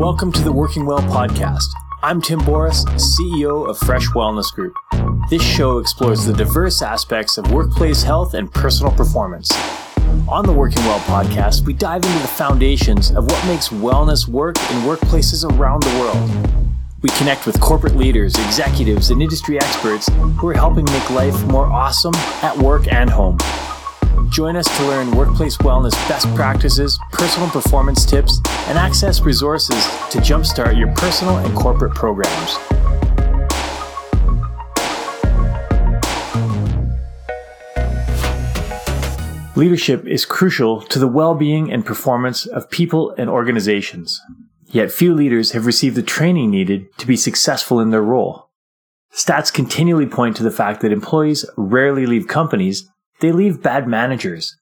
Welcome to the Working Well podcast. I'm Tim Boris, CEO of Fresh Wellness Group. This show explores the diverse aspects of workplace health and personal performance. On the Working Well podcast, we dive into the foundations of what makes wellness work in workplaces around the world. We connect with corporate leaders, executives, and industry experts who are helping make life more awesome at work and home. Join us to learn workplace wellness best practices, personal performance tips, and access resources to jumpstart your personal and corporate programs. Leadership is crucial to the well being and performance of people and organizations. Yet few leaders have received the training needed to be successful in their role. Stats continually point to the fact that employees rarely leave companies they leave bad managers.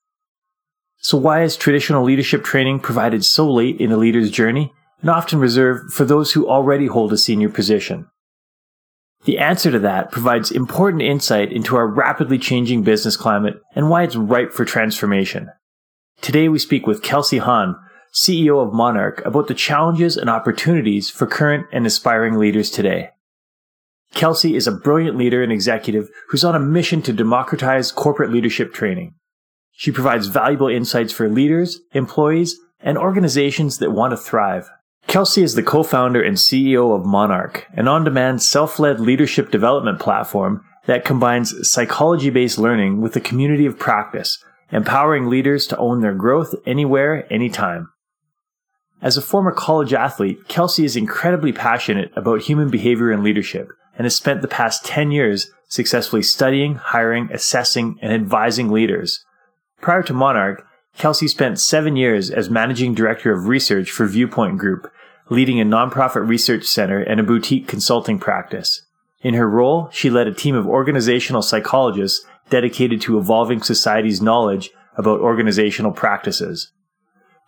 So why is traditional leadership training provided so late in a leader's journey and often reserved for those who already hold a senior position? The answer to that provides important insight into our rapidly changing business climate and why it's ripe for transformation. Today we speak with Kelsey Hahn, CEO of Monark, about the challenges and opportunities for current and aspiring leaders today. Kelsey is a brilliant leader and executive who's on a mission to democratize corporate leadership training. She provides valuable insights for leaders, employees, and organizations that want to thrive. Kelsey is the co-founder and CEO of Monark, an on-demand self-led leadership development platform that combines psychology-based learning with a community of practice, empowering leaders to own their growth anywhere, anytime. As a former college athlete, Kelsey is incredibly passionate about human behavior and leadership and has spent the past 10 years successfully studying, hiring, assessing, and advising leaders. Prior to Monark, Kelsey spent seven years as managing director of research for Viewpoint Group, leading a nonprofit research center and a boutique consulting practice. In her role, she led a team of organizational psychologists dedicated to evolving society's knowledge about organizational practices.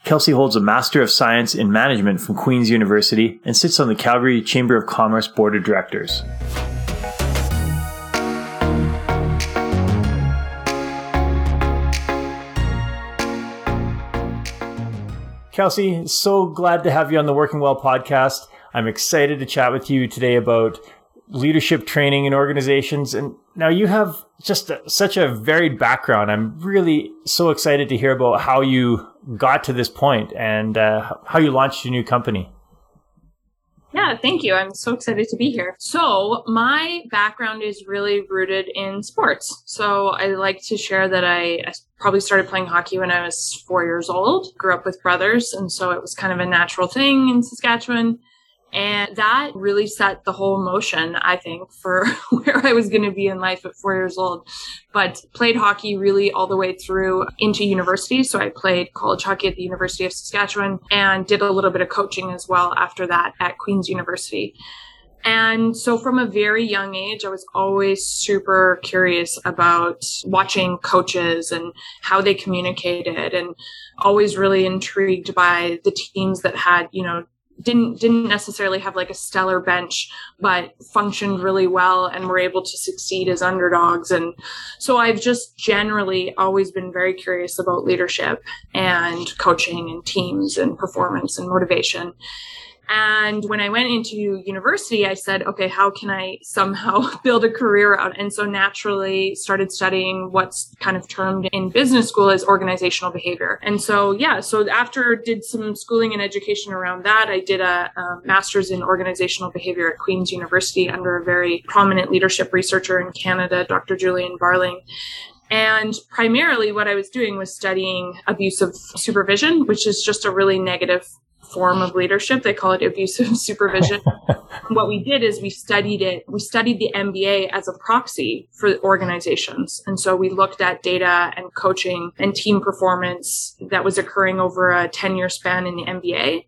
Kelsey holds a Master of Science in Management from Queen's University and sits on the Calgary Chamber of Commerce Board of Directors. Kelsey, so glad to have you on the Working Well podcast. I'm excited to chat with you today about leadership training in organizations. And now you have just a, such a varied background. I'm really so excited to hear about how you got to this point and uh, how you launched your new company. Yeah, thank you. I'm so excited to be here. So, my background is really rooted in sports. So, I like to share that I, I probably started playing hockey when I was four years old, grew up with brothers. And so, it was kind of a natural thing in Saskatchewan. And that really set the whole motion, I think, for where I was going to be in life at four years old. But played hockey really all the way through into university. So I played college hockey at the University of Saskatchewan and did a little bit of coaching as well after that at Queen's University. And so from a very young age, I was always super curious about watching coaches and how they communicated and always really intrigued by the teams that had, you know, didn't didn't necessarily have like a stellar bench but functioned really well and were able to succeed as underdogs. And so i've just generally always been very curious about leadership and coaching and teams and performance and motivation and when I went into university, I said, okay, how can I somehow build a career out? And so naturally started studying what's kind of termed in business school as organizational behavior. And so, yeah, so after did some schooling and education around that, I did a, a master's in organizational behavior at Queen's University under a very prominent leadership researcher in Canada, Dr. Julian Barling. And primarily what I was doing was studying abusive supervision, which is just a really negative form of leadership. They call it abusive supervision. what we did is we studied it. We studied the NBA as a proxy for organizations. And so we looked at data and coaching and team performance that was occurring over a 10 year span in the NBA.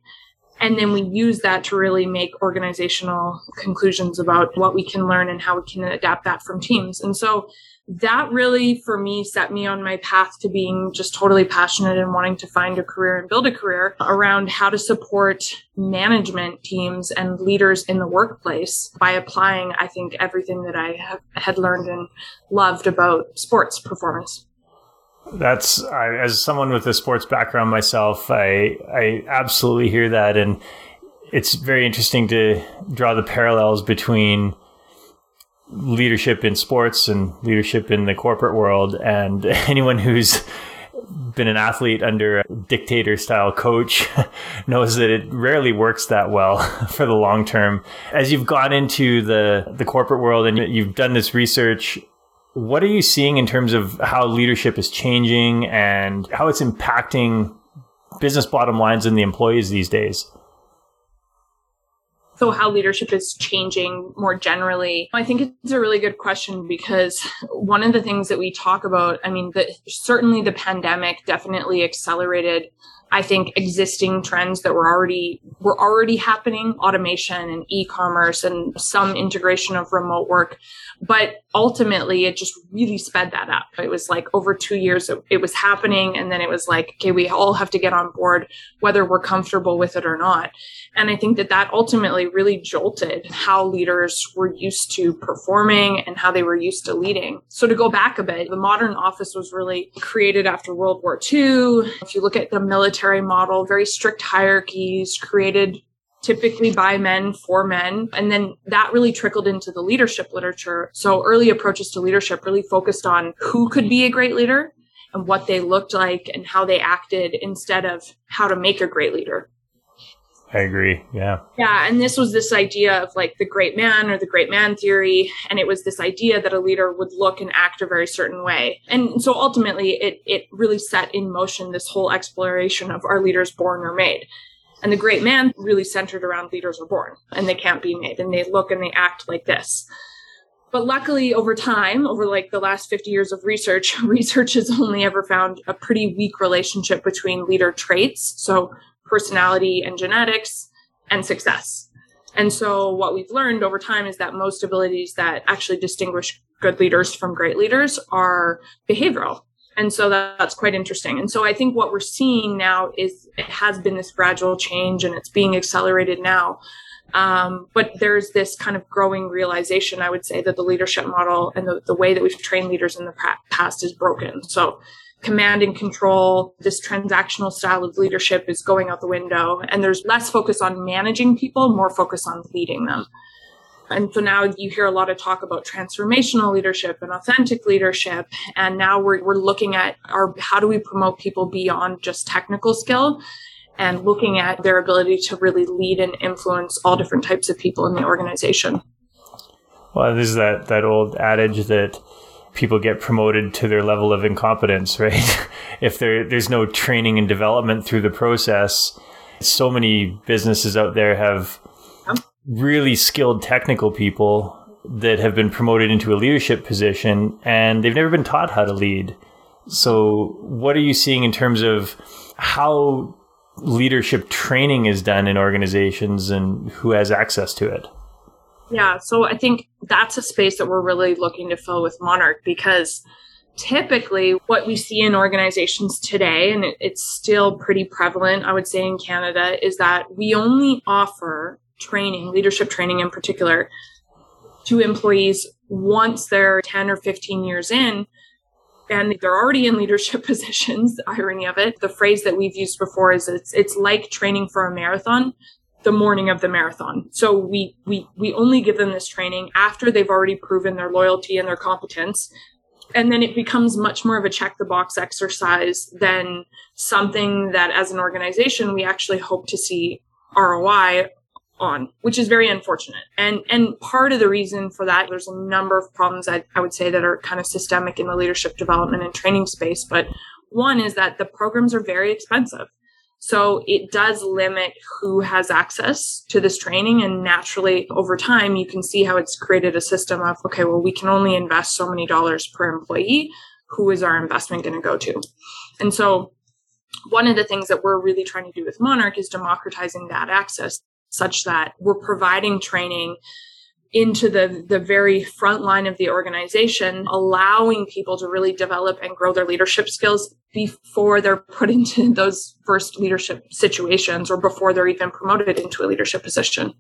And then we use that to really make organizational conclusions about what we can learn and how we can adapt that from teams. And so that really for me set me on my path to being just totally passionate and wanting to find a career and build a career around how to support management teams and leaders in the workplace by applying i think everything that i have, had learned and loved about sports performance. That's I, as someone with a sports background myself i i absolutely hear that. And it's very interesting to draw the parallels between leadership in sports and leadership in the corporate world. And anyone who's been an athlete under a dictator style coach knows that it rarely works that well for the long term. As you've gone into the, the corporate world and you've done this research, what are you seeing in terms of how leadership is changing and how it's impacting business bottom lines and the employees these days? So how leadership is changing more generally i think it's a really good question because one of the things that we talk about i mean certainly the pandemic definitely accelerated I think existing trends that were already were already happening, automation and e-commerce and some integration of remote work. But ultimately it just really sped that up. It was like over two years it, it was happening and then it was like, okay, we all have to get on board whether we're comfortable with it or not. And I think that that ultimately really jolted how leaders were used to performing and how they were used to leading. So to go back a bit, the modern office was really created after World War II. If you look at the military model, very strict hierarchies created typically by men for men. And then that really trickled into the leadership literature. So early approaches to leadership really focused on who could be a great leader and what they looked like and how they acted instead of how to make a great leader. I agree. Yeah. Yeah. And this was this idea of like the great man or the great man theory. And it was this idea that a leader would look and act a very certain way. And so ultimately it, it really set in motion this whole exploration of are leaders born or made? And the great man really centered around leaders are born and they can't be made and they look and they act like this. But luckily, over time, over like the last 50 years of research, research has only ever found a pretty weak relationship between leader traits. So personality and genetics and success. And so what we've learned over time is that most abilities that actually distinguish good leaders from great leaders are behavioral. And so that's quite interesting. And so I think what we're seeing now is it has been this gradual change and it's being accelerated now. Um, but there's this kind of growing realization, I would say, that the leadership model and the, the way that we've trained leaders in the past is broken. So command and control, this transactional style of leadership is going out the window. And there's less focus on managing people, more focus on leading them. And so now you hear a lot of talk about transformational leadership and authentic leadership. And now we're, we're looking at our, how do we promote people beyond just technical skill and looking at their ability to really lead and influence all different types of people in the organization. Well, this is that, that old adage that people get promoted to their level of incompetence, right? if there there's no training and development through the process, so many businesses out there have really skilled technical people that have been promoted into a leadership position and they've never been taught how to lead. So, what are you seeing in terms of how leadership training is done in organizations and who has access to it? Yeah, so I think that's a space that we're really looking to fill with Monark because typically what we see in organizations today, and it's still pretty prevalent, I would say, in Canada, is that we only offer training, leadership training in particular, to employees once they're 10 or 15 years in and they're already in leadership positions the irony of it the phrase that we've used before is it's it's like training for a marathon the morning of the marathon. So we, we, we only give them this training after they've already proven their loyalty and their competence. And then it becomes much more of a check the box exercise than something that as an organization, we actually hope to see ROI on, which is very unfortunate. And, and part of the reason for that, there's a number of problems I, I would say that are kind of systemic in the leadership development and training space. But one is that the programs are very expensive. So it does limit who has access to this training. And naturally, over time, you can see how it's created a system of, okay, well, we can only invest so many dollars per employee. Who is our investment going to go to? And so one of the things that we're really trying to do with Monark is democratizing that access such that we're providing training into the, the very front line of the organization, allowing people to really develop and grow their leadership skills before they're put into those first leadership situations or before they're even promoted into a leadership position.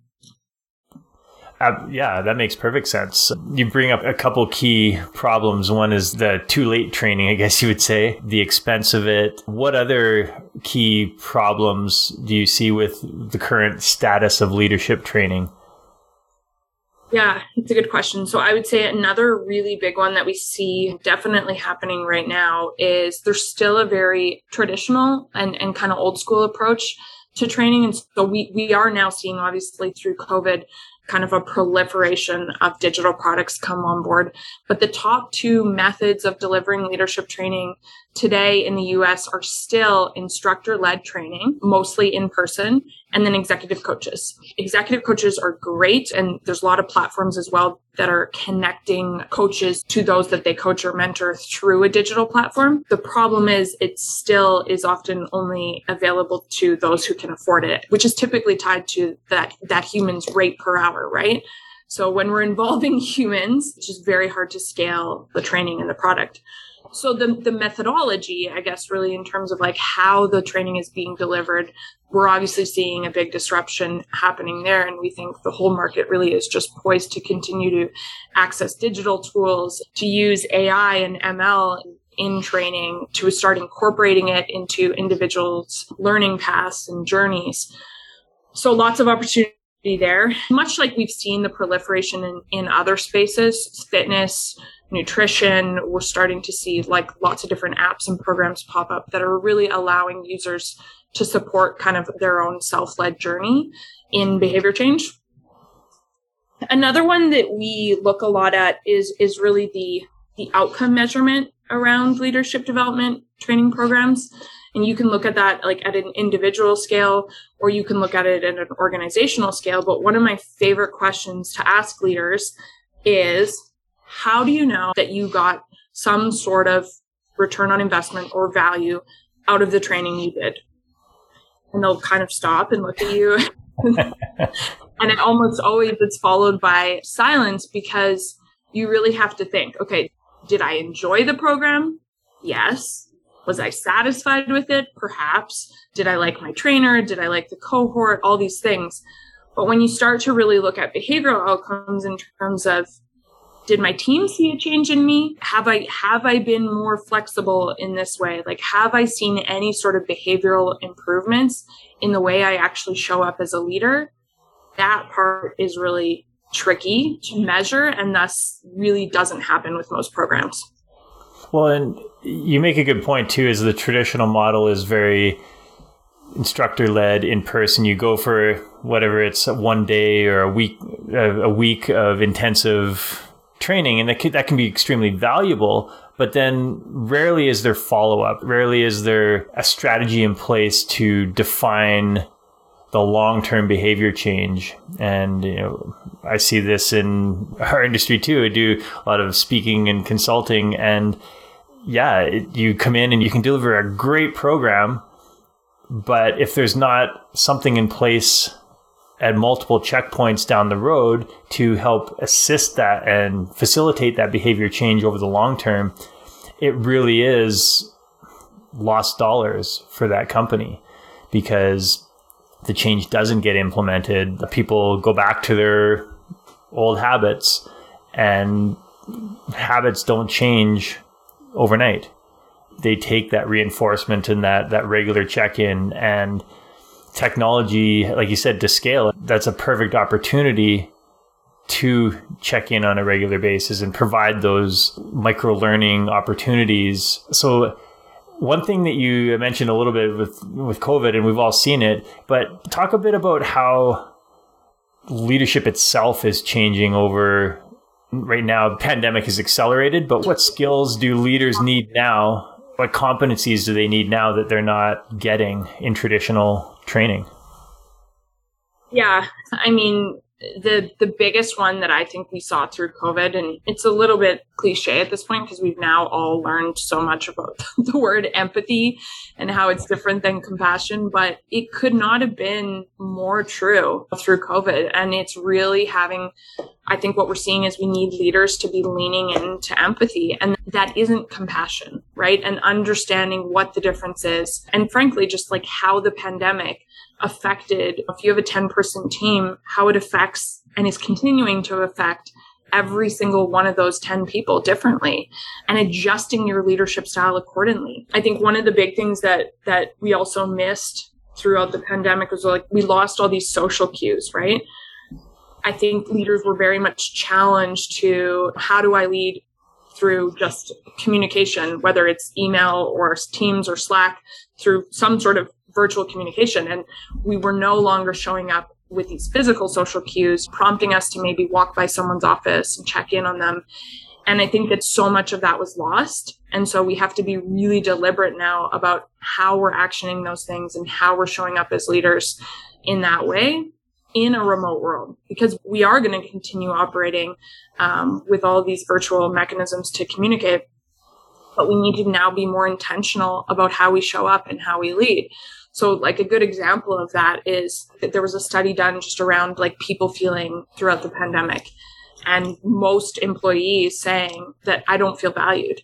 Yeah, that makes perfect sense. You bring up a couple key problems. One is the too late training, I guess you would say, the expense of it. What other key problems do you see with the current status of leadership training? Yeah, it's a good question. So I would say another really big one that we see definitely happening right now is there's still a very traditional and, and kind of old school approach to training. And so we, we are now seeing obviously through COVID kind of a proliferation of digital products come on board. But the top two methods of delivering leadership training today in the US are still instructor led training, mostly in person, and then executive coaches. Executive coaches are great. And there's a lot of platforms as well that are connecting coaches to those that they coach or mentor through a digital platform. The problem is it still is often only available to those who can afford it, which is typically tied to that, that human's rate per hour, right? So when we're involving humans, it's just very hard to scale the training and the product so the the methodology i guess really in terms of like how the training is being delivered we're obviously seeing a big disruption happening there and we think the whole market really is just poised to continue to access digital tools to use ai and ml in training to start incorporating it into individuals learning paths and journeys. So lots of opportunity there. Much like we've seen the proliferation in, in other spaces fitness nutrition. We're starting to see like lots of different apps and programs pop up that are really allowing users to support kind of their own self-led journey in behavior change. Another one that we look a lot at is is really the the outcome measurement around leadership development training programs. And you can look at that like at an individual scale or you can look at it at an organizational scale. But one of my favorite questions to ask leaders is how do you know that you got some sort of return on investment or value out of the training you did? And they'll kind of stop and look at you. and it almost always it's followed by silence because you really have to think, okay, did I enjoy the program? Yes. Was I satisfied with it? Perhaps. Did I like my trainer? Did I like the cohort? All these things. But when you start to really look at behavioral outcomes in terms of did my team see a change in me? Have i have i been more flexible in this way? Like have i seen any sort of behavioral improvements in the way i actually show up as a leader? That part is really tricky to measure and thus really doesn't happen with most programs. Well and you make a good point too is the traditional model is very instructor led in person you go for whatever it's one day or a week a week of intensive training, and that can, that can be extremely valuable. But then rarely is there follow up. Rarely is there a strategy in place to define the long term behavior change. And you know, I see this in our industry too. I do a lot of speaking and consulting, and yeah, it, you come in and you can deliver a great program, but if there's not something in place at multiple checkpoints down the road to help assist that and facilitate that behavior change over the long term, it really is lost dollars for that company because the change doesn't get implemented. The people go back to their old habits and habits don't change overnight. They take that reinforcement and that, that regular check in and technology, like you said, to scale, that's a perfect opportunity to check in on a regular basis and provide those micro learning opportunities. So one thing that you mentioned a little bit with with COVID, and we've all seen it, but talk a bit about how leadership itself is changing over right now. The pandemic has accelerated, but what skills do leaders need now? What competencies do they need now that they're not getting in traditional training? Yeah, I mean, the the biggest one that I think we saw through COVID, and it's a little bit cliche at this point because we've now all learned so much about the word empathy and how it's different than compassion, but it could not have been more true through COVID. And it's really having, I think what we're seeing is we need leaders to be leaning into empathy, and that isn't compassion, right? And understanding what the difference is, and frankly, just like how the pandemic affected if you have a 10 person team how it affects and is continuing to affect every single one of those 10 people differently and adjusting your leadership style accordingly. I think one of the big things that that we also missed throughout the pandemic was like we lost all these social cues, right? I think leaders were very much challenged to how do I lead through just communication, whether it's email or Teams or Slack, through some sort of virtual communication. And we were no longer showing up with these physical social cues, prompting us to maybe walk by someone's office and check in on them. And I think that so much of that was lost. And so we have to be really deliberate now about how we're actioning those things and how we're showing up as leaders in that way in a remote world because we are going to continue operating um, with all these virtual mechanisms to communicate. But we need to now be more intentional about how we show up and how we lead. So like a good example of that is that there was a study done just around like people feeling throughout the pandemic and most employees saying that I don't feel valued.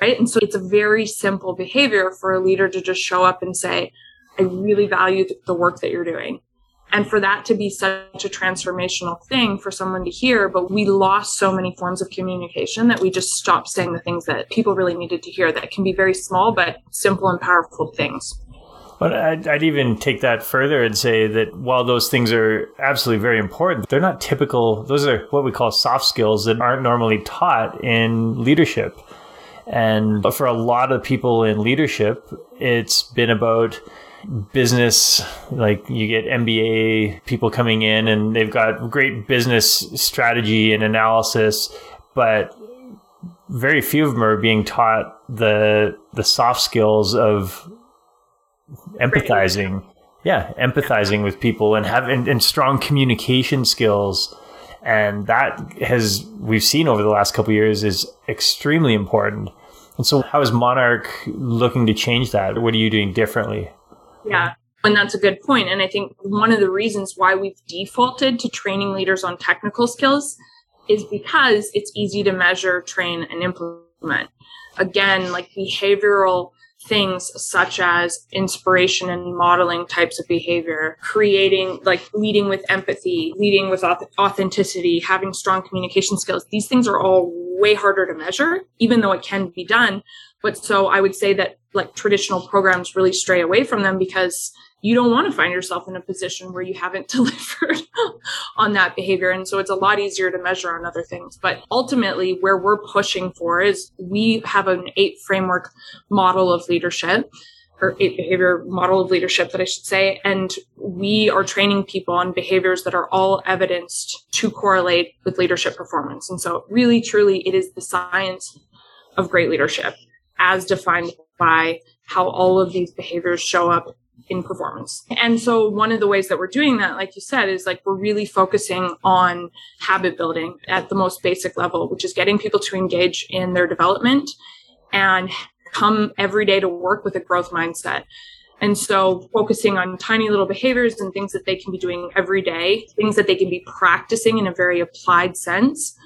Right. And so it's a very simple behavior for a leader to just show up and say, I really value the work that you're doing and for that to be such a transformational thing for someone to hear but we lost so many forms of communication that we just stopped saying the things that people really needed to hear that can be very small but simple and powerful things but I'd, I'd, even take that further and say that while those things are absolutely very important, they're not typical. Those are what we call soft skills that aren't normally taught in leadership. And for a lot of people in leadership, it's been about business like you get MBA people coming in and they've got great business strategy and analysis but very few of them are being taught the the soft skills of empathizing. Yeah empathizing with people and having and strong communication skills. And that has we've seen over the last couple years is extremely important. And so how is Monark looking to change that? What are you doing differently yeah. And that's a good point. And I think one of the reasons why we've defaulted to training leaders on technical skills is because it's easy to measure, train, and implement. Again, like behavioral things such as inspiration and modeling types of behavior, creating, like leading with empathy, leading with authenticity, having strong communication skills. These things are all way harder to measure, even though it can be done. But so I would say that like traditional programs really stray away from them because you don't want to find yourself in a position where you haven't delivered on that behavior. And so it's a lot easier to measure on other things. But ultimately, where we're pushing for is we have an eight framework model of leadership or eight behavior model of leadership that I should say. And we are training people on behaviors that are all evidenced to correlate with leadership performance. And so really, truly, it is the science of great leadership as defined by how all of these behaviors show up in performance. And so one of the ways that we're doing that, like you said, is like we're really focusing on habit building at the most basic level, which is getting people to engage in their development and come every day to work with a growth mindset. And so focusing on tiny little behaviors and things that they can be doing every day, things that they can be practicing in a very applied sense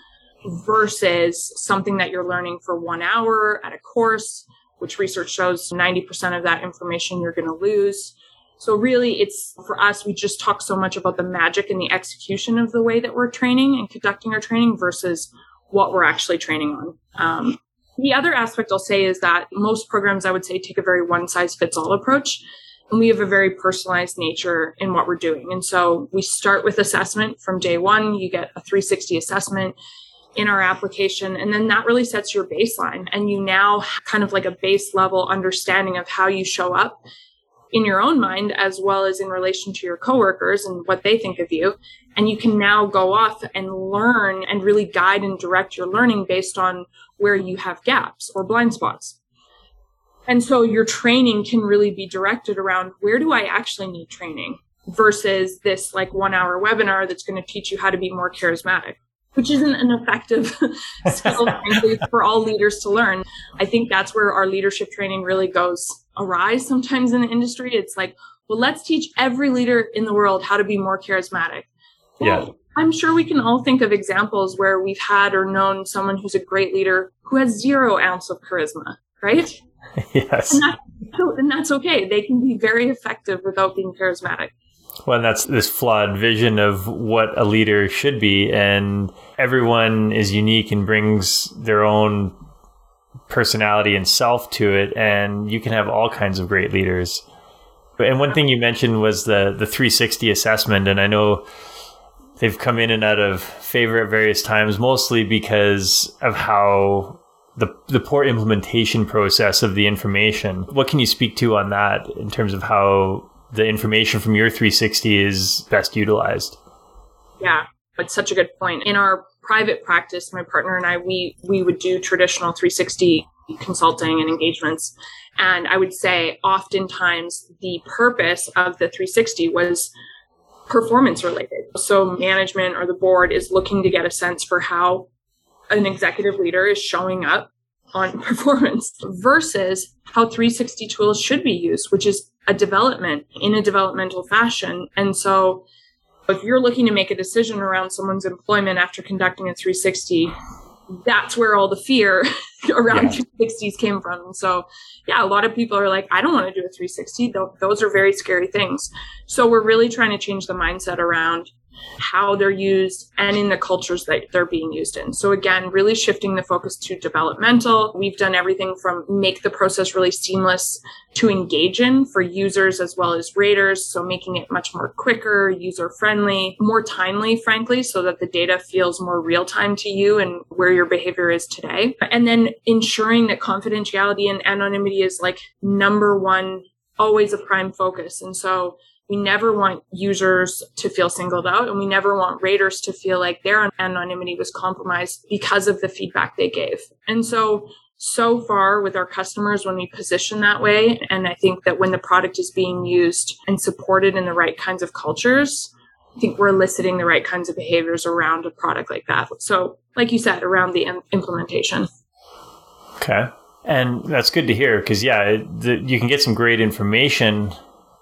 versus something that you're learning for one hour at a course, which research shows 90% of that information you're going to lose. So really it's for us, we just talk so much about the magic and the execution of the way that we're training and conducting our training versus what we're actually training on. Um, the other aspect I'll say is that most programs I would say take a very one size fits all approach. And we have a very personalized nature in what we're doing. And so we start with assessment from day one. You get a 360 assessment in our application. And then that really sets your baseline. And you now kind of like a base level understanding of how you show up in your own mind as well as in relation to your coworkers and what they think of you. And you can now go off and learn and really guide and direct your learning based on where you have gaps or blind spots. And so your training can really be directed around where do I actually need training versus this like one hour webinar that's going to teach you how to be more charismatic which isn't an effective skill frankly, for all leaders to learn. I think that's where our leadership training really goes awry sometimes in the industry. It's like, well, let's teach every leader in the world how to be more charismatic. Well, yeah. I'm sure we can all think of examples where we've had or known someone who's a great leader who has zero ounce of charisma, right? Yes. And, that, and that's okay. They can be very effective without being charismatic. Well, that's this flawed vision of what a leader should be. And everyone is unique and brings their own personality and self to it. And you can have all kinds of great leaders. And one thing you mentioned was the, the 360 assessment. And I know they've come in and out of favor at various times, mostly because of how the, the poor implementation process of the information. What can you speak to on that in terms of how the information from your 360 is best utilized. Yeah, it's such a good point. In our private practice, my partner and I, we we would do traditional 360 consulting and engagements. And I would say oftentimes the purpose of the 360 was performance related. So management or the board is looking to get a sense for how an executive leader is showing up on performance versus how 360 tools should be used, which is a development in a developmental fashion. And so if you're looking to make a decision around someone's employment after conducting a 360, that's where all the fear around yeah. 360s came from. so, yeah, a lot of people are like, I don't want to do a 360. Those are very scary things. So, we're really trying to change the mindset around how they're used and in the cultures that they're being used in. So again, really shifting the focus to developmental. We've done everything from make the process really seamless to engage in for users as well as raters. So making it much more quicker, user friendly, more timely, frankly, so that the data feels more real time to you and where your behavior is today. And then ensuring that confidentiality and anonymity is like number one, always a prime focus. And so we never want users to feel singled out and we never want raters to feel like their anonymity was compromised because of the feedback they gave. And so, so far with our customers, when we position that way, and I think that when the product is being used and supported in the right kinds of cultures, I think we're eliciting the right kinds of behaviors around a product like that. So, like you said, around the implementation. Okay. And that's good to hear because, yeah, the, you can get some great information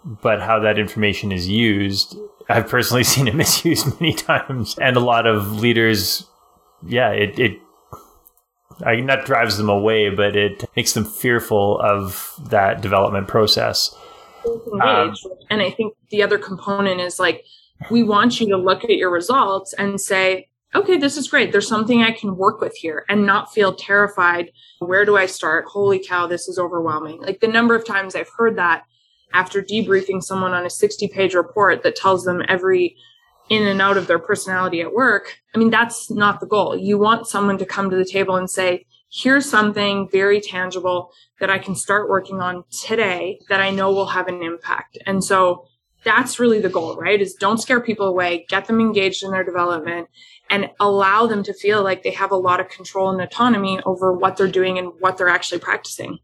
but how that information is used, I've personally seen it misused many times, and a lot of leaders, yeah, it it I not drives them away, but it makes them fearful of that development process. Um, and I think the other component is like we want you to look at your results and say, okay, this is great. There's something I can work with here and not feel terrified. Where do I start? Holy cow, this is overwhelming. Like the number of times I've heard that after debriefing someone on a 60 page report that tells them every in and out of their personality at work. I mean, that's not the goal. You want someone to come to the table and say, here's something very tangible that I can start working on today that I know will have an impact. And so that's really the goal, right? Is don't scare people away, get them engaged in their development and allow them to feel like they have a lot of control and autonomy over what they're doing and what they're actually practicing.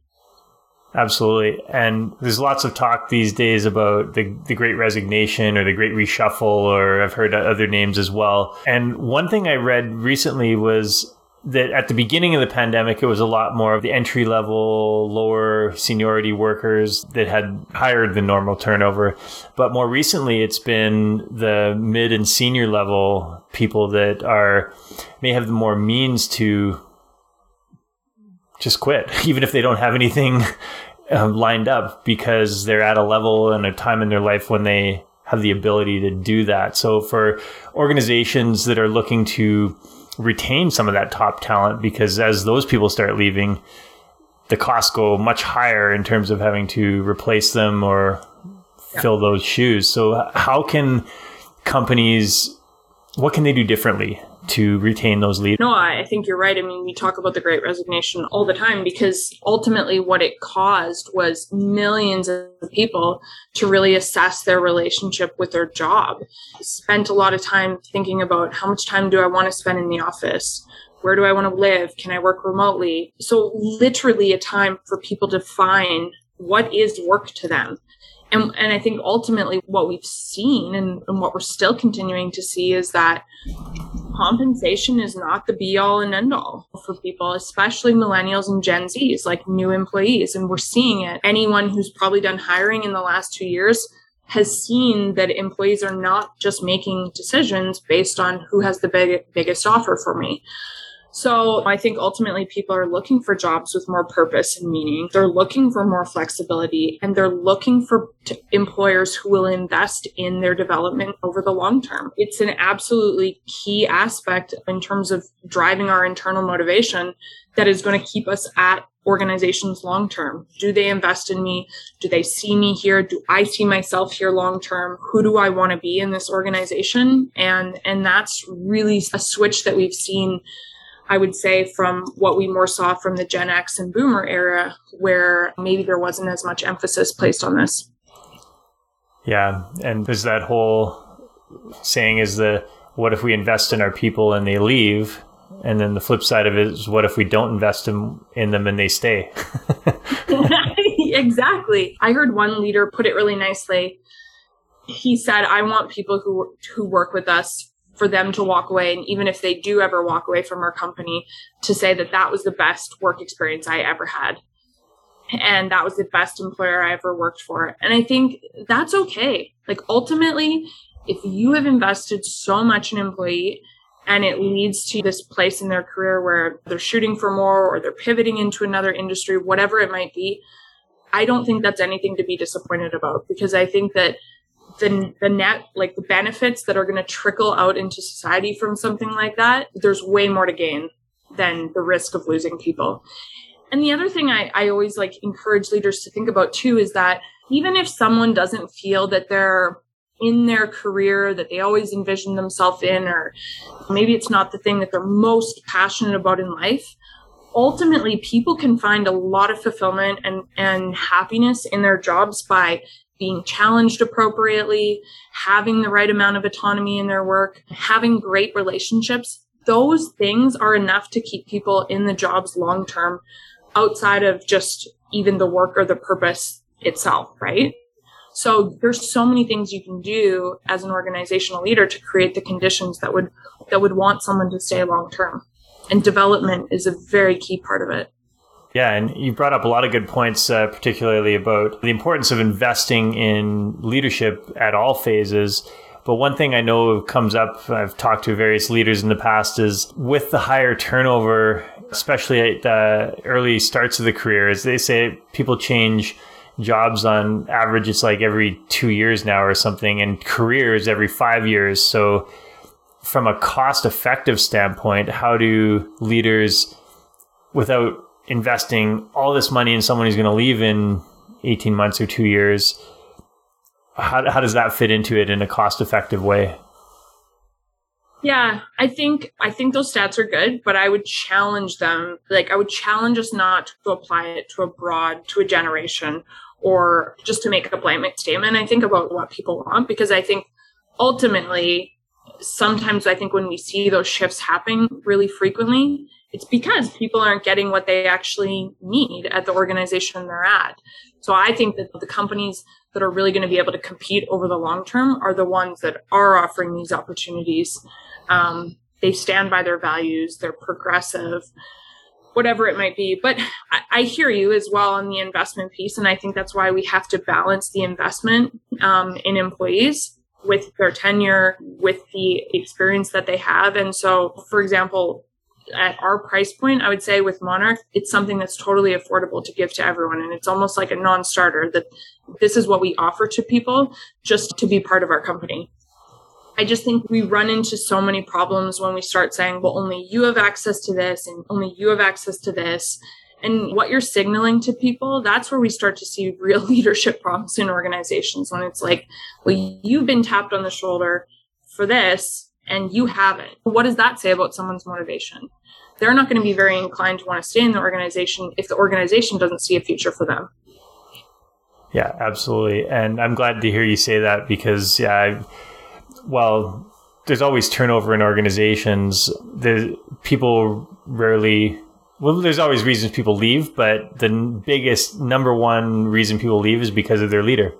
Absolutely. And there's lots of talk these days about the, the great resignation or the great reshuffle, or I've heard other names as well. And one thing I read recently was that at the beginning of the pandemic, it was a lot more of the entry level, lower seniority workers that had higher than normal turnover. But more recently, it's been the mid and senior level people that are, may have the more means to just quit, even if they don't have anything uh, lined up because they're at a level and a time in their life when they have the ability to do that. So for organizations that are looking to retain some of that top talent, because as those people start leaving, the costs go much higher in terms of having to replace them or yeah. fill those shoes. So how can companies, what can they do differently to retain those leaders. No, I think you're right. I mean, we talk about the great resignation all the time because ultimately what it caused was millions of people to really assess their relationship with their job. Spent a lot of time thinking about how much time do I want to spend in the office? Where do I want to live? Can I work remotely? So literally a time for people to find what is work to them. And, and I think ultimately what we've seen and, and what we're still continuing to see is that compensation is not the be all and end all for people, especially millennials and Gen Zs, like new employees. And we're seeing it. Anyone who's probably done hiring in the last two years has seen that employees are not just making decisions based on who has the big, biggest offer for me. So I think ultimately people are looking for jobs with more purpose and meaning. They're looking for more flexibility and they're looking for t- employers who will invest in their development over the long term. It's an absolutely key aspect in terms of driving our internal motivation that is going to keep us at organizations long term? Do they invest in me? Do they see me here? Do I see myself here long term? Who do I want to be in this organization? And and that's really a switch that we've seen I would say from what we more saw from the Gen X and Boomer era, where maybe there wasn't as much emphasis placed on this. Yeah, and there's that whole saying is the what if we invest in our people and they leave? And then the flip side of it is what if we don't invest in, in them and they stay? exactly. I heard one leader put it really nicely. He said, I want people who who work with us for them to walk away and even if they do ever walk away from our company to say that that was the best work experience I ever had. And that was the best employer I ever worked for. And I think that's okay. Like ultimately if you have invested so much in employee and it leads to this place in their career where they're shooting for more or they're pivoting into another industry whatever it might be I don't think that's anything to be disappointed about. Because I think that the, the net, like the benefits that are going to trickle out into society from something like that, there's way more to gain than the risk of losing people. And the other thing I, I always like encourage leaders to think about too is that even if someone doesn't feel that they're in their career that they always envision themselves in, or maybe it's not the thing that they're most passionate about in life, ultimately people can find a lot of fulfillment and, and happiness in their jobs by being challenged appropriately, having the right amount of autonomy in their work, having great relationships. Those things are enough to keep people in the jobs long term outside of just even the work or the purpose itself, right? So there's so many things you can do as an organizational leader to create the conditions that would that would want someone to stay long term. And development is a very key part of it. Yeah, and you brought up a lot of good points, uh, particularly about the importance of investing in leadership at all phases. But one thing I know comes up, I've talked to various leaders in the past, is with the higher turnover, especially at the early starts of the career, as they say, people change jobs on average, it's like every two years now or something, and careers every five years. So, from a cost effective standpoint, how do leaders, without investing all this money in someone who's going to leave in 18 months or two years, how, how does that fit into it in a cost effective way? Yeah, I think I think those stats are good, but I would challenge them. Like I would challenge us not to apply it to a broad to a generation or just to make a blanket statement. I think about what people want because I think ultimately sometimes I think when we see those shifts happening really frequently, it's because people aren't getting what they actually need at the organization they're at. So I think that the companies that are really going to be able to compete over the long term are the ones that are offering these opportunities. Um, they stand by their values, they're progressive, whatever it might be. But I, I, hear you as well on the investment piece. And I think that's why we have to balance the investment um, in employees with their tenure, with the experience that they have. And so, for example, at our price point, I would say with Monark, it's something that's totally affordable to give to everyone. And it's almost like a non starter that this is what we offer to people just to be part of our company. I just think we run into so many problems when we start saying, well, only you have access to this and only you have access to this. And what you're signaling to people, that's where we start to see real leadership problems in organizations when it's like, well, you've been tapped on the shoulder for this and you haven't. What does that say about someone's motivation? They're not going to be very inclined to want to stay in the organization if the organization doesn't see a future for them. Yeah, absolutely. And I'm glad to hear you say that because, yeah, well, there's always turnover in organizations. The people rarely well, there's always reasons people leave, but the biggest number one reason people leave is because of their leader.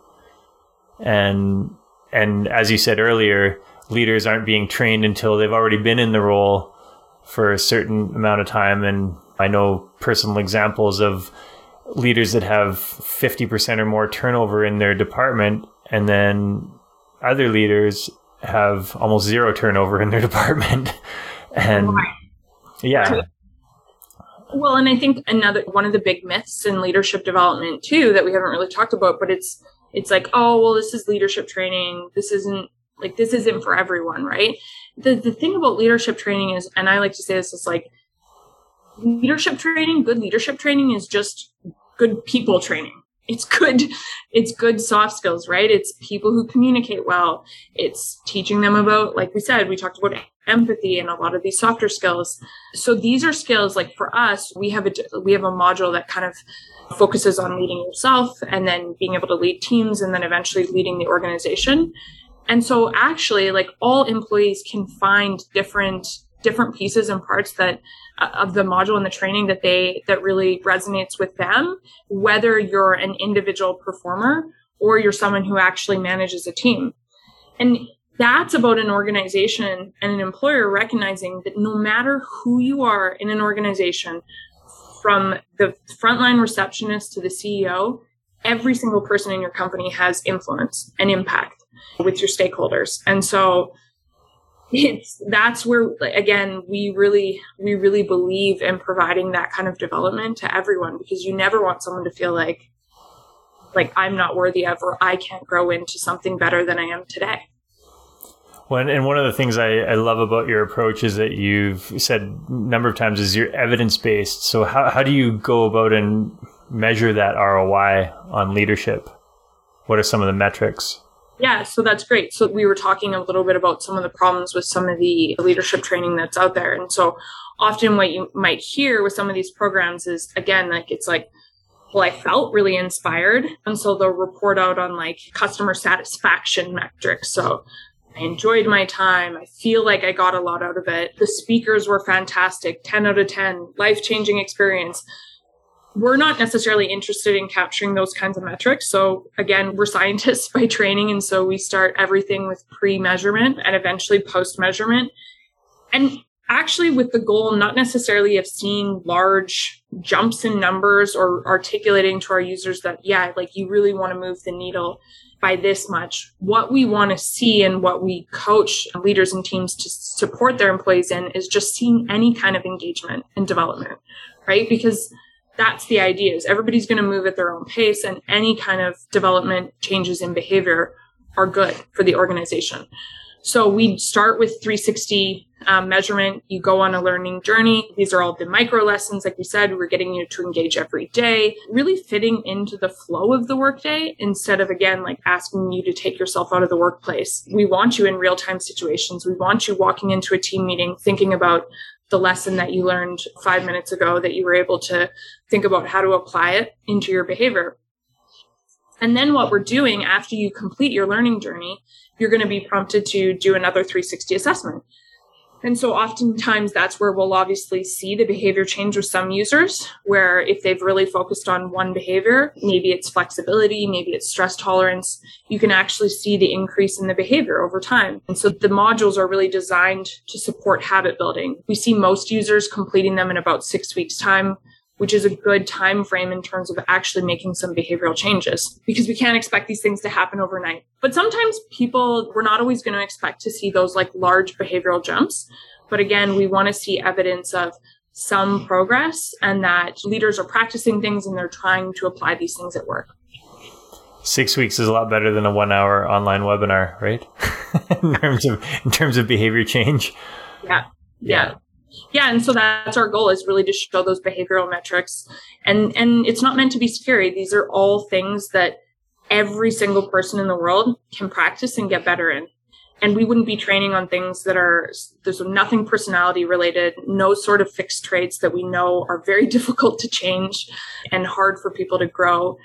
And and as you said earlier, leaders aren't being trained until they've already been in the role for a certain amount of time. And I know personal examples of leaders that have 50% or more turnover in their department, and then other leaders have almost zero turnover in their department. and Yeah. Well, and I think another one of the big myths in leadership development too that we haven't really talked about, but it's it's like, oh, well, this is leadership training. This isn't like this isn't for everyone, right? The the thing about leadership training is, and I like to say this is like leadership training, good leadership training is just good people training. It's good, it's good soft skills, right? It's people who communicate well. It's teaching them about, like we said, we talked about empathy and a lot of these softer skills. So these are skills like for us, we have a, we have a module that kind of focuses on leading yourself and then being able to lead teams and then eventually leading the organization. And so actually like all employees can find different different pieces and parts that uh, of the module and the training that they that really resonates with them whether you're an individual performer or you're someone who actually manages a team. And that's about an organization and an employer recognizing that no matter who you are in an organization from the frontline receptionist to the CEO every single person in your company has influence and impact with your stakeholders and so it's that's where again we really we really believe in providing that kind of development to everyone because you never want someone to feel like like I'm not worthy of or I can't grow into something better than I am today. Well, and one of the things I, I love about your approach is that you've said a number of times is you're evidence based. So how, how do you go about and measure that ROI on leadership? What are some of the metrics? Yeah, so that's great. So we were talking a little bit about some of the problems with some of the leadership training that's out there. And so often what you might hear with some of these programs is again, like it's like, well, I felt really inspired. And so they'll report out on like customer satisfaction metrics. So I enjoyed my time. I feel like I got a lot out of it. The speakers were fantastic. 10 out of 10, life changing experience we're not necessarily interested in capturing those kinds of metrics. So again, we're scientists by training. And so we start everything with pre measurement and eventually post measurement. And actually with the goal, not necessarily of seeing large jumps in numbers or articulating to our users that, yeah, like you really want to move the needle by this much. What we want to see and what we coach leaders and teams to support their employees in is just seeing any kind of engagement and development, right? Because that's the idea is everybody's going to move at their own pace and any kind of development changes in behavior are good for the organization. So we start with 360 um, measurement you go on a learning journey. These are all the micro lessons like we said we're getting you to engage every day really fitting into the flow of the workday instead of again like asking you to take yourself out of the workplace. We want you in real time situations. We want you walking into a team meeting thinking about the lesson that you learned five minutes ago that you were able to think about how to apply it into your behavior. And then what we're doing after you complete your learning journey, you're going to be prompted to do another 360 assessment. And so oftentimes that's where we'll obviously see the behavior change with some users, where if they've really focused on one behavior, maybe it's flexibility, maybe it's stress tolerance, you can actually see the increase in the behavior over time. And so the modules are really designed to support habit building. We see most users completing them in about six weeks time which is a good time frame in terms of actually making some behavioral changes because we can't expect these things to happen overnight. But sometimes people, we're not always going to expect to see those like large behavioral jumps. But again, we want to see evidence of some progress and that leaders are practicing things and they're trying to apply these things at work. Six weeks is a lot better than a one hour online webinar, right? in terms of in terms of behavior change. Yeah. yeah. yeah yeah and so that's our goal is really to show those behavioral metrics. And and it's not meant to be scary. These are all things that every single person in the world can practice and get better in. And we wouldn't be training on things that are there's nothing personality related no sort of fixed traits that we know are very difficult to change and hard for people to grow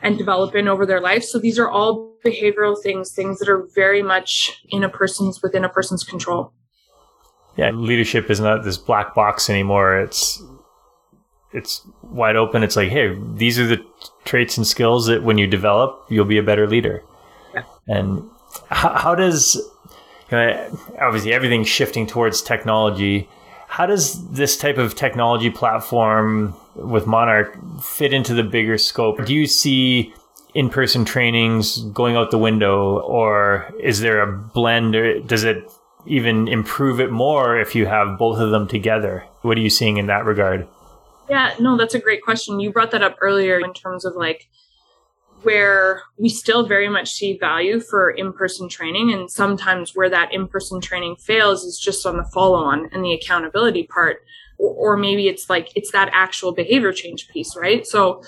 and develop in over their life. So these are all behavioral things things that are very much in a person's within a person's control yeah, leadership is not this black box anymore. It's it's wide open. It's like, hey, these are the traits and skills that when you develop, you'll be a better leader. Yeah. And how, how does you know, obviously everything's shifting towards technology? How does this type of technology platform with Monark fit into the bigger scope? Do you see in-person trainings going out the window, or is there a blend? Or does it even improve it more if you have both of them together. What are you seeing in that regard? Yeah, no, that's a great question. You brought that up earlier in terms of like where we still very much see value for in-person training and sometimes where that in-person training fails is just on the follow-on and the accountability part or, or maybe it's like it's that actual behavior change piece right so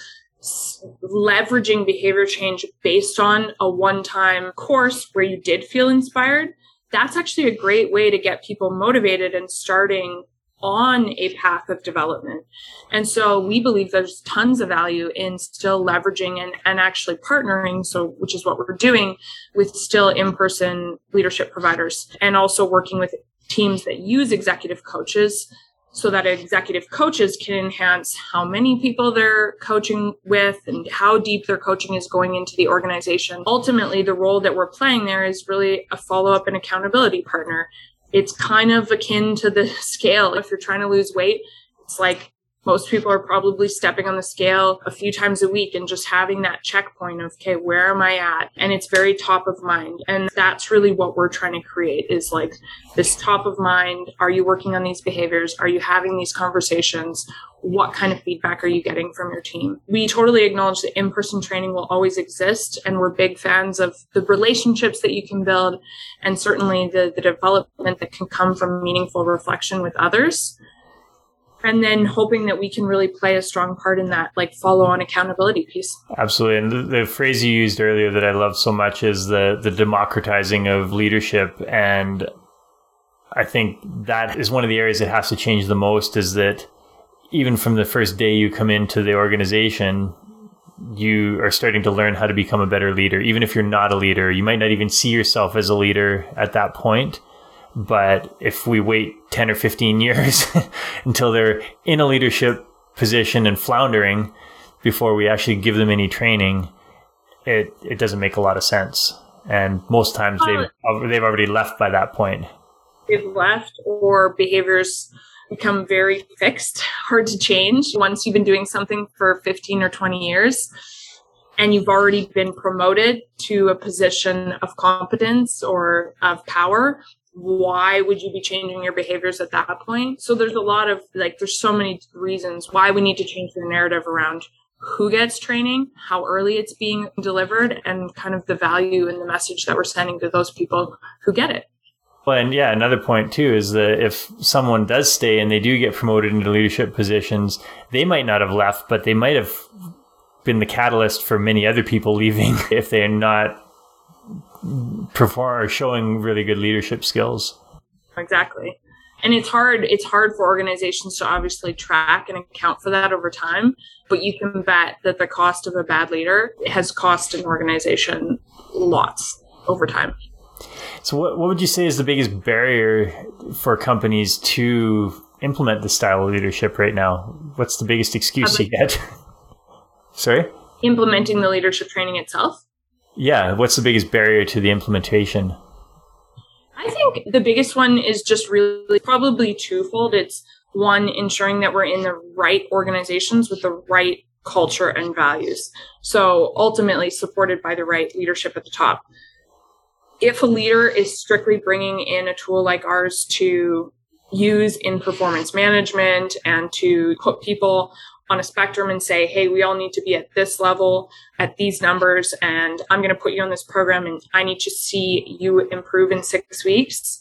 leveraging behavior change based on a one-time course where you did feel inspired that's actually a great way to get people motivated and starting on a path of development. And so we believe there's tons of value in still leveraging and, and actually partnering. So, which is what we're doing with still in person leadership providers and also working with teams that use executive coaches so that executive coaches can enhance how many people they're coaching with and how deep their coaching is going into the organization. Ultimately, the role that we're playing there is really a follow up and accountability partner it's kind of akin to the scale. If you're trying to lose weight, it's like most people are probably stepping on the scale a few times a week and just having that checkpoint of, okay, where am I at? And it's very top of mind. And that's really what we're trying to create is like this top of mind. Are you working on these behaviors? Are you having these conversations? What kind of feedback are you getting from your team? We totally acknowledge that in-person training will always exist. And we're big fans of the relationships that you can build and certainly the, the development that can come from meaningful reflection with others and then hoping that we can really play a strong part in that like follow on accountability piece. Absolutely. And the, the, phrase you used earlier that i love so much is the the democratizing of leadership. And i think that is one of the areas that has to change the most is that even from the first day you come into the organization you are starting to learn how to become a better leader. Even if you're not a leader you might not even see yourself as a leader at that point but if we wait 10 or 15 years until they're in a leadership position and floundering before we actually give them any training, it, it doesn't make a lot of sense. And most times they've, they've already left by that point. They've left or behaviors become very fixed, hard to change once you've been doing something for 15 or 20 years and you've already been promoted to a position of competence or of power why would you be changing your behaviors at that point? So there's a lot of like, there's so many reasons why we need to change the narrative around who gets training, how early it's being delivered, and kind of the value and the message that we're sending to those people who get it. Well, and yeah, another point too is that if someone does stay and they do get promoted into leadership positions, they might not have left, but they might have been the catalyst for many other people leaving if they're not perform or showing really good leadership skills. Exactly. And it's hard it's hard for organizations to obviously track and account for that over time, but you can bet that the cost of a bad leader has cost an organization lots over time. So what what would you say is the biggest barrier for companies to implement this style of leadership right now? What's the biggest excuse you get? Sorry? Implementing the leadership training itself? Yeah, what's the biggest barrier to the implementation? I think the biggest one is just really probably twofold. It's one, ensuring that we're in the right organizations with the right culture and values. So ultimately supported by the right leadership at the top. If a leader is strictly bringing in a tool like ours to use in performance management and to put people on a spectrum and say, hey, we all need to be at this level, at these numbers, and I'm going to put you on this program and I need to see you improve in six weeks.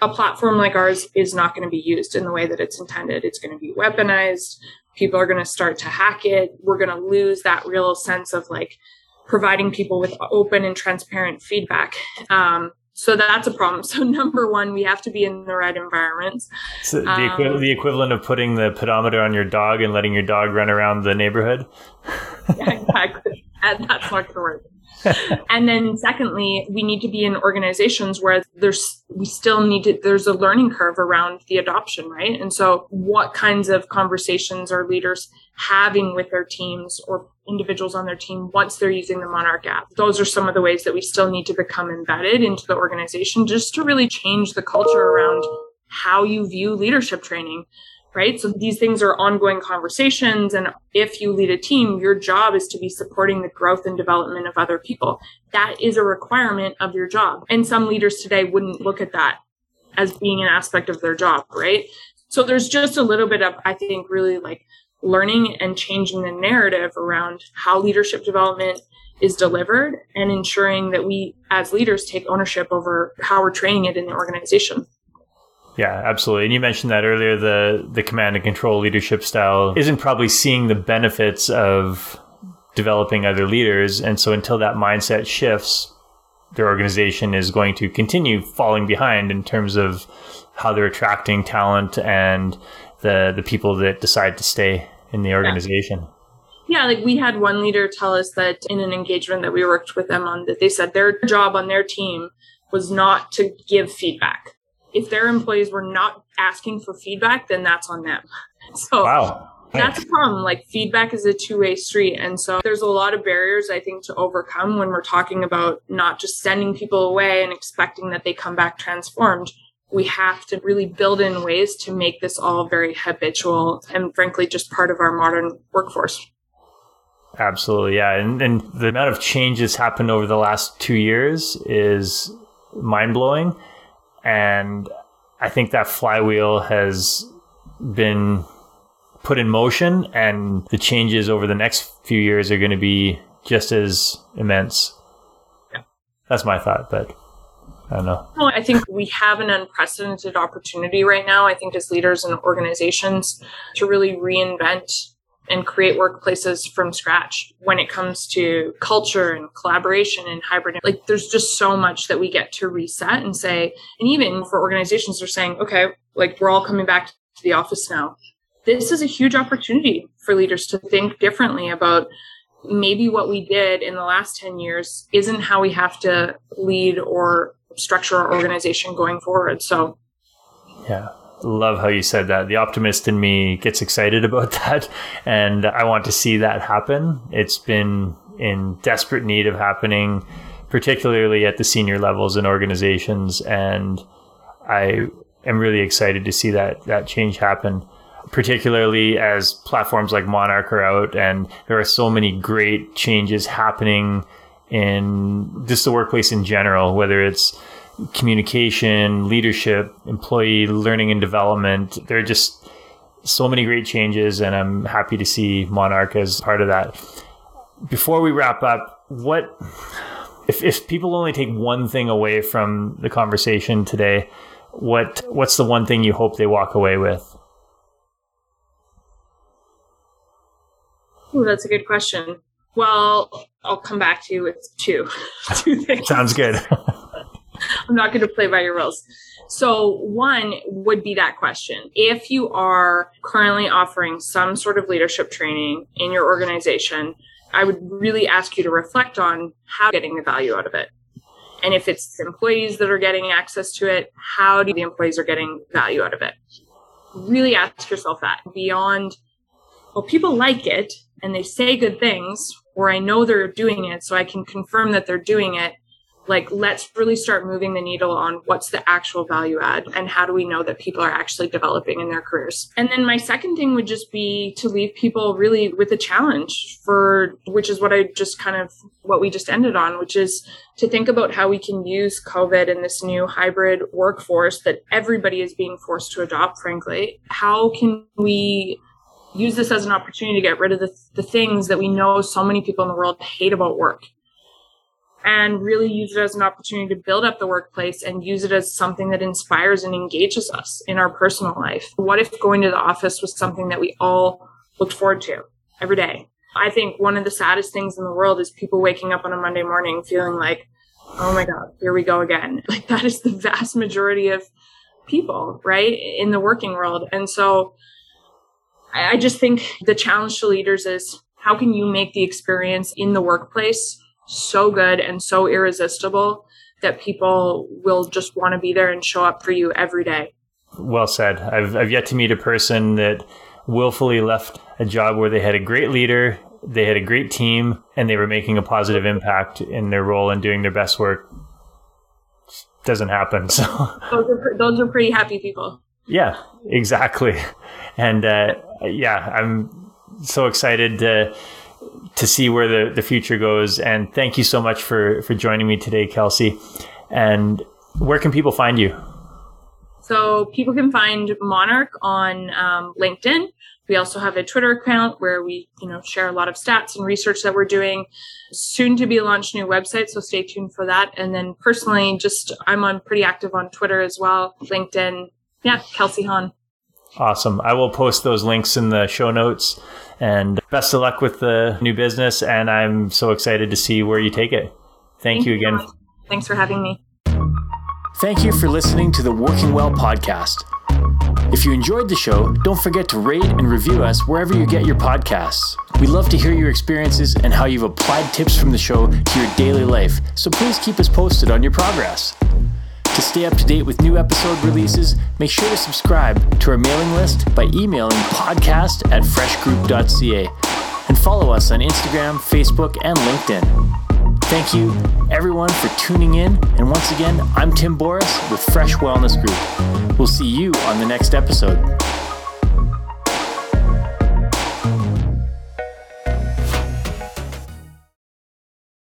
A platform like ours is not going to be used in the way that it's intended. It's going to be weaponized. People are going to start to hack it. We're going to lose that real sense of like providing people with open and transparent feedback. Um, so that's a problem. So number one, we have to be in the right environments. So the, equi- um, the equivalent of putting the pedometer on your dog and letting your dog run around the neighborhood. yeah, exactly. That's not going to work. and then secondly, we need to be in organizations where there's we still need to there's a learning curve around the adoption, right? And so what kinds of conversations are leaders having with their teams or individuals on their team once they're using the Monark app? Those are some of the ways that we still need to become embedded into the organization just to really change the culture around how you view leadership training right? So these things are ongoing conversations. And if you lead a team, your job is to be supporting the growth and development of other people. That is a requirement of your job. And some leaders today wouldn't look at that as being an aspect of their job, right? So there's just a little bit of, I think, really like learning and changing the narrative around how leadership development is delivered and ensuring that we as leaders take ownership over how we're training it in the organization. Yeah, absolutely. And you mentioned that earlier the the command and control leadership style isn't probably seeing the benefits of developing other leaders and so until that mindset shifts their organization is going to continue falling behind in terms of how they're attracting talent and the the people that decide to stay in the organization. Yeah. Yeah, like we had one leader tell us that in an engagement that we worked with them on, that they said their job on their team was not to give feedback. If their employees were not asking for feedback, then that's on them. So wow. That's a problem. Like feedback is a two way street. And so there's a lot of barriers, I think, to overcome when we're talking about not just sending people away and expecting that they come back transformed. We have to really build in ways to make this all very habitual and frankly, just part of our modern workforce. Absolutely, yeah. And, and the amount of changes happened over the last two years is mind blowing. And I think that flywheel has been put in motion, and the changes over the next few years are going to be just as immense. Yeah. That's my thought, but I don't know. Well, I think we have an unprecedented opportunity right now, I think, as leaders and organizations to really reinvent and create workplaces from scratch when it comes to culture and collaboration and hybrid. Like there's just so much that we get to reset and say, and even for organizations, they're saying, okay, like we're all coming back to the office now. This is a huge opportunity for leaders to think differently about maybe what we did in the last 10 years isn't how we have to lead or structure our organization going forward. So, yeah love how you said that. The optimist in me gets excited about that, and I want to see that happen. It's been in desperate need of happening, particularly at the senior levels in organizations, and I am really excited to see that that change happen. Particularly as platforms like Monark are out, and there are so many great changes happening in just the workplace in general, whether it's communication, leadership, employee learning and development. There are just so many great changes, and I'm happy to see Monark as part of that. Before we wrap up, what if, if people only take one thing away from the conversation today? What what's the one thing you hope they walk away with? Ooh, that's a good question. Well, I'll come back to you with two. two things. Sounds good. I'm not going to play by your rules. So one would be that question. If you are currently offering some sort of leadership training in your organization, I would really ask you to reflect on how getting the value out of it. And if it's employees that are getting access to it, how do the employees are getting value out of it? Really ask yourself that beyond, well, people like it and they say good things, or I know they're doing it, so I can confirm that they're doing it like let's really start moving the needle on what's the actual value add and how do we know that people are actually developing in their careers. And then my second thing would just be to leave people really with a challenge for which is what i just kind of what we just ended on which is to think about how we can use covid and this new hybrid workforce that everybody is being forced to adopt frankly. How can we use this as an opportunity to get rid of the, the things that we know so many people in the world hate about work and really use it as an opportunity to build up the workplace and use it as something that inspires and engages us in our personal life. What if going to the office was something that we all looked forward to every day? I think one of the saddest things in the world is people waking up on a Monday morning feeling like, oh my God, here we go again. Like that is the vast majority of people, right, in the working world. And so I just think the challenge to leaders is how can you make the experience in the workplace so good and so irresistible that people will just want to be there and show up for you every day. Well said. I've, I've yet to meet a person that willfully left a job where they had a great leader, they had a great team, and they were making a positive impact in their role and doing their best work. Doesn't happen. So those are, those are pretty happy people. Yeah, exactly. And uh, yeah, I'm so excited to to see where the, the future goes. And thank you so much for, for joining me today, Kelsey. And where can people find you? So people can find Monark on um, LinkedIn. We also have a Twitter account where we, you know, share a lot of stats and research that we're doing. Soon to be launched new website, so stay tuned for that. And then personally, just I'm on pretty active on Twitter as well, LinkedIn. Yeah, Kelsey Hahn. Awesome. I will post those links in the show notes. And best of luck with the new business. And I'm so excited to see where you take it. Thank, Thank you again. Thanks for having me. Thank you for listening to the Working Well podcast. If you enjoyed the show, don't forget to rate and review us wherever you get your podcasts. We love to hear your experiences and how you've applied tips from the show to your daily life, so please keep us posted on your progress. To stay up to date with new episode releases, make sure to subscribe to our mailing list by emailing podcast at freshgroup.ca and follow us on Instagram, Facebook, and LinkedIn. Thank you, everyone, for tuning in. And once again, I'm Tim Boris with Fresh Wellness Group. We'll see you on the next episode.